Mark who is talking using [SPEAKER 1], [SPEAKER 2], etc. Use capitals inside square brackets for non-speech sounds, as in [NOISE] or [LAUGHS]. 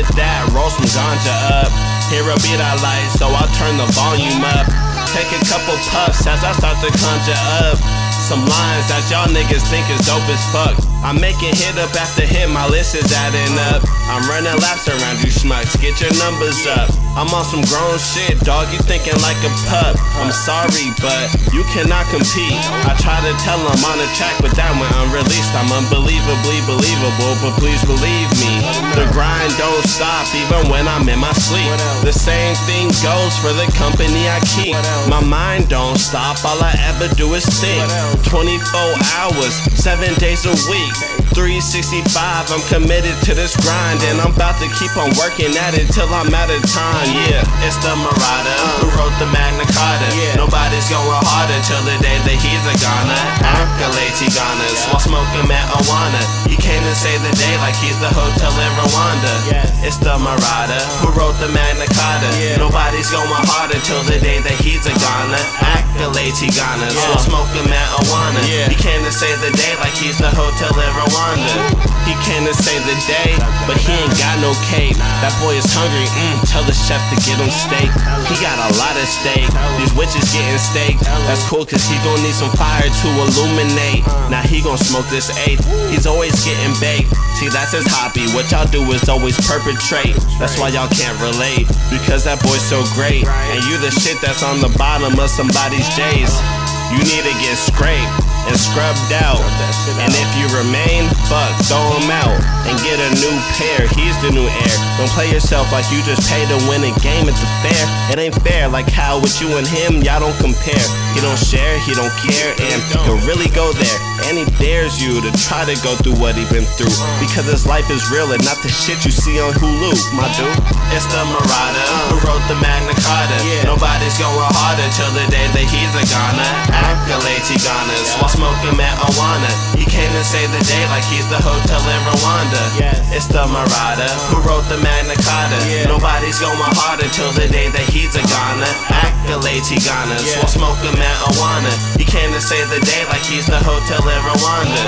[SPEAKER 1] smoke some ganja up. Hear a beat I like, so I'll turn the volume up. Take a couple puffs as I start to conjure up. Some lines that y'all niggas think is dope as fuck. I'm making hit up after hit, my list is adding up. I'm running laps around you schmucks, get your numbers up. I'm on some grown shit, dog, you thinking like a pup. I'm sorry, but you cannot compete. I try to tell them on the track, but that went unreleased. I'm unbelievably believable, but please believe me. The grind don't stop even when I'm in my sleep. The same thing goes for the company I keep. My mind don't stop, all I ever do is think. 24 hours, 7 days a week. 365, I'm committed to this grind, and I'm about to keep on working at it till I'm out of time. Yeah, it's the Marauder who wrote the Magna Carta. Nobody's going harder till the day that he's a goner. He garners while smoking marijuana. He came to save the day like he's the hotel in Rwanda. It's the Marauder who wrote the Magna Carta. Nobody's going harder till the day that he's a goner. He garners while smoking marijuana. He came to save the day like he's the hotel in Rwanda. [LAUGHS] He came to save the day, but he ain't got no cake. That boy is hungry, mm, tell the chef to get him steak. He got a lot of steak, these witches getting steak. That's cool, cause he gon' need some fire to illuminate. Now he gon' smoke this eighth, he's always getting baked. See, that's his hobby, what y'all do is always perpetrate. That's why y'all can't relate, because that boy's so great. And you the shit that's on the bottom of somebody's J's. You need to get scraped and scrubbed out. And if you remain, fuck, throw him out and get a new pair. He's the new heir. Don't play yourself like you just pay to win a game. It's a fair. It ain't fair. Like how with you and him, y'all don't compare. He don't share, he don't care, and he'll really go there. And he dares you to try to go through what he been through. Because his life is real and not the shit you see on Hulu, my dude. It's the Marauder who wrote the Magna Carta. Nobody's going harder till the day that he's a goner. Accolades he garners while smoking marijuana. He came to save the day like he's the hotel in Rwanda. It's the Marauder who wrote the Magna Carta. Nobody's going harder till the day that he's a goner. Accolades he garners while smoking marijuana. He came to save the day like he's the hotel in Rwanda.